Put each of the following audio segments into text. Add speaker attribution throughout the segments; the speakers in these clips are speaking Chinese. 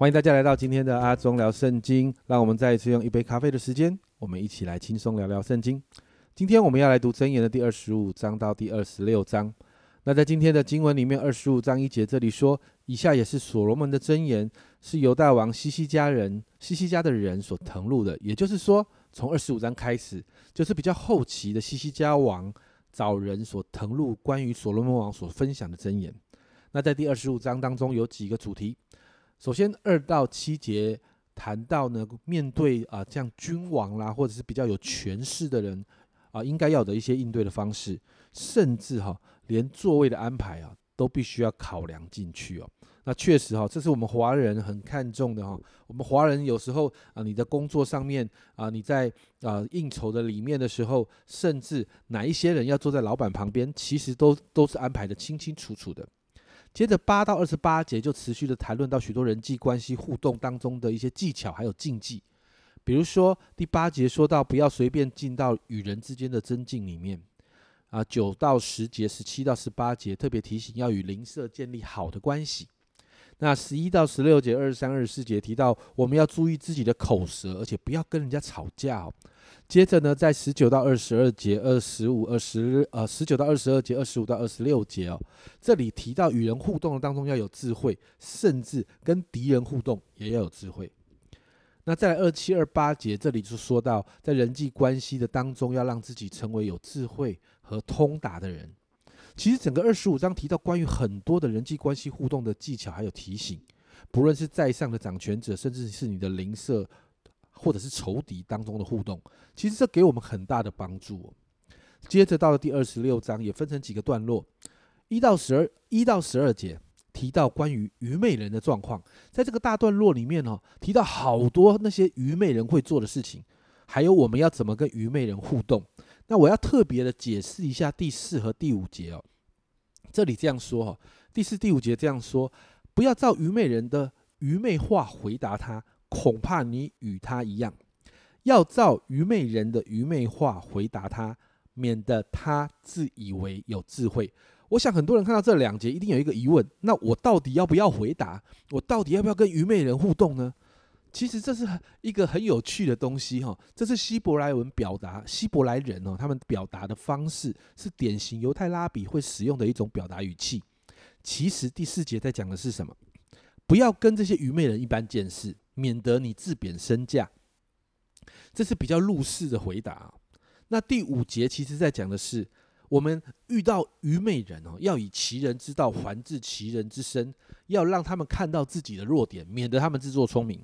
Speaker 1: 欢迎大家来到今天的阿忠聊圣经，让我们再一次用一杯咖啡的时间，我们一起来轻松聊聊圣经。今天我们要来读箴言的第二十五章到第二十六章。那在今天的经文里面，二十五章一节这里说，以下也是所罗门的箴言，是犹大王西西家人西西家的人所誊录的。也就是说，从二十五章开始，就是比较后期的西西家王找人所誊录关于所罗门王所分享的箴言。那在第二十五章当中有几个主题。首先，二到七节谈到呢，面对啊这样君王啦，或者是比较有权势的人啊，应该要的一些应对的方式，甚至哈，连座位的安排啊，都必须要考量进去哦。那确实哈，这是我们华人很看重的哈。我们华人有时候啊，你的工作上面啊，你在啊应酬的里面的时候，甚至哪一些人要坐在老板旁边，其实都都是安排的清清楚楚的。接着八到二十八节就持续的谈论到许多人际关系互动当中的一些技巧还有禁忌，比如说第八节说到不要随便进到与人之间的增进里面，啊九到十节十七到十八节特别提醒要与邻舍建立好的关系，那十一到十六节二十三二十四节提到我们要注意自己的口舌，而且不要跟人家吵架哦。接着呢，在十九到二十二节、二十五、二十呃十九到二十二节、二十五到二十六节哦，这里提到与人互动的当中要有智慧，甚至跟敌人互动也要有智慧。那在二七二八节这里就说到，在人际关系的当中要让自己成为有智慧和通达的人。其实整个二十五章提到关于很多的人际关系互动的技巧，还有提醒，不论是在上的掌权者，甚至是你的邻舍。或者是仇敌当中的互动，其实这给我们很大的帮助。接着到了第二十六章，也分成几个段落，一到十二一到十二节提到关于愚昧人的状况。在这个大段落里面呢，提到好多那些愚昧人会做的事情，还有我们要怎么跟愚昧人互动。那我要特别的解释一下第四和第五节哦。这里这样说哈，第四、第五节这样说，不要照愚昧人的愚昧话回答他。恐怕你与他一样，要照愚昧人的愚昧话回答他，免得他自以为有智慧。我想很多人看到这两节，一定有一个疑问：那我到底要不要回答？我到底要不要跟愚昧人互动呢？其实这是一个很有趣的东西哈。这是希伯来文表达，希伯来人哦，他们表达的方式是典型犹太拉比会使用的一种表达语气。其实第四节在讲的是什么？不要跟这些愚昧人一般见识。免得你自贬身价，这是比较入世的回答。那第五节其实在讲的是，我们遇到愚昧人哦，要以其人之道还治其人之身，要让他们看到自己的弱点，免得他们自作聪明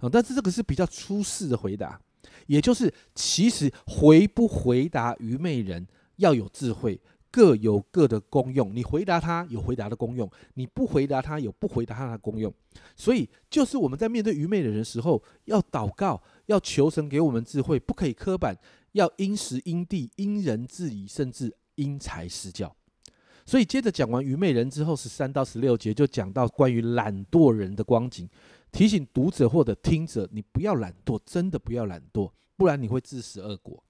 Speaker 1: 啊。但是这个是比较出世的回答，也就是其实回不回答愚昧人要有智慧。各有各的功用，你回答他有回答的功用，你不回答他有不回答他的功用。所以，就是我们在面对愚昧的人时候，要祷告，要求神给我们智慧，不可以刻板，要因时因地因人制宜，甚至因材施教。所以，接着讲完愚昧人之后，十三到十六节就讲到关于懒惰人的光景，提醒读者或者听者，你不要懒惰，真的不要懒惰，不然你会自食恶果。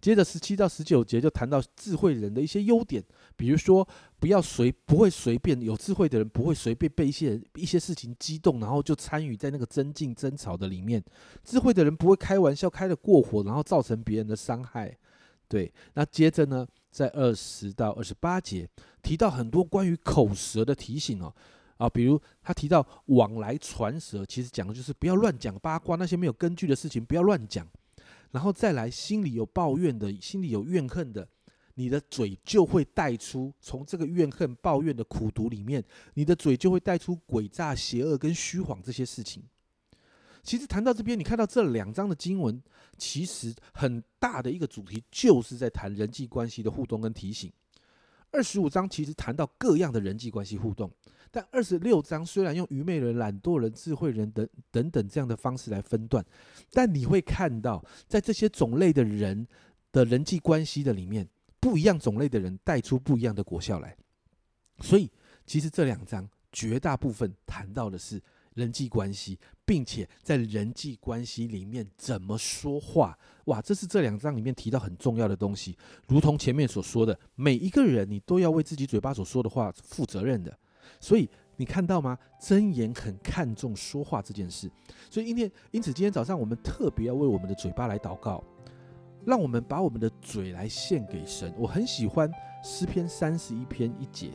Speaker 1: 接着十七到十九节就谈到智慧人的一些优点，比如说不要随不会随便有智慧的人不会随便被一些人一些事情激动，然后就参与在那个争竞争吵的里面。智慧的人不会开玩笑开得过火，然后造成别人的伤害。对，那接着呢，在二十到二十八节提到很多关于口舌的提醒哦，啊，比如他提到往来传舌，其实讲的就是不要乱讲八卦，那些没有根据的事情不要乱讲。然后再来，心里有抱怨的，心里有怨恨的，你的嘴就会带出从这个怨恨、抱怨的苦毒里面，你的嘴就会带出诡诈、邪恶跟虚谎这些事情。其实谈到这边，你看到这两章的经文，其实很大的一个主题就是在谈人际关系的互动跟提醒。二十五章其实谈到各样的人际关系互动。但二十六章虽然用愚昧人、懒惰人、智慧人等等等这样的方式来分段，但你会看到，在这些种类的人的人际关系的里面，不一样种类的人带出不一样的果效来。所以，其实这两章绝大部分谈到的是人际关系，并且在人际关系里面怎么说话。哇，这是这两章里面提到很重要的东西。如同前面所说的，每一个人你都要为自己嘴巴所说的话负责任的。所以你看到吗？真言很看重说话这件事，所以因天因此今天早上我们特别要为我们的嘴巴来祷告，让我们把我们的嘴来献给神。我很喜欢诗篇三十一篇一节，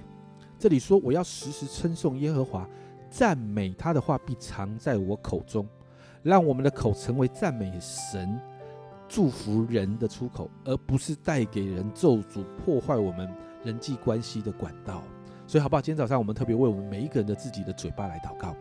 Speaker 1: 这里说：“我要时时称颂耶和华，赞美他的话必藏在我口中。”让我们的口成为赞美神、祝福人的出口，而不是带给人咒诅、破坏我们人际关系的管道。所以，好不好？今天早上我们特别为我们每一个人的自己的嘴巴来祷告。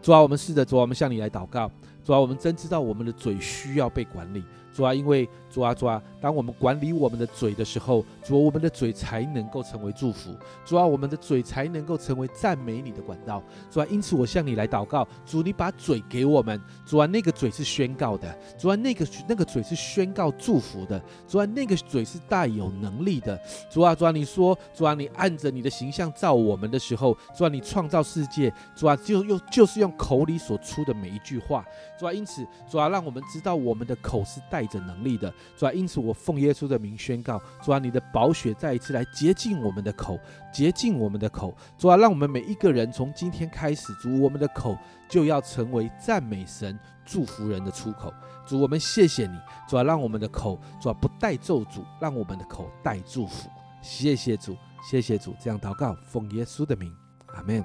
Speaker 1: 主啊，我们试着，主啊，我们向你来祷告。主啊，我们真知道我们的嘴需要被管理。主啊，因为主啊，主啊，当我们管理我们的嘴的时候，主啊，我们的嘴才能够成为祝福。主啊，我们的嘴才能够成为赞美你的管道。主啊，因此我向你来祷告。主，你把嘴给我们。主啊，那个嘴是宣告的。主啊，那个那个嘴是宣告祝福的。主啊，那个嘴是带有能力的。主啊，主啊，你说，主啊，你按着你的形象造我们的时候，主啊，你创造世界，主啊，就用就是用口里所出的每一句话。主啊，因此，主啊，让我们知道我们的口是带着能力的。主啊，因此我奉耶稣的名宣告：主啊，你的宝血再一次来洁净我们的口，洁净我们的口。主啊，让我们每一个人从今天开始，主我们的口就要成为赞美神、祝福人的出口。主，我们谢谢你。主啊，让我们的口，主啊，不带咒诅，让我们的口带祝福。谢谢主，谢谢主。这样祷告，奉耶稣的名，阿门。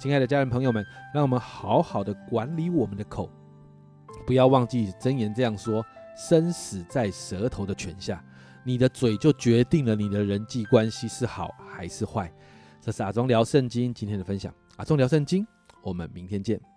Speaker 1: 亲爱的家人朋友们，让我们好好的管理我们的口。不要忘记真言这样说：生死在舌头的泉下，你的嘴就决定了你的人际关系是好还是坏。这是阿忠聊圣经今天的分享，阿忠聊圣经，我们明天见。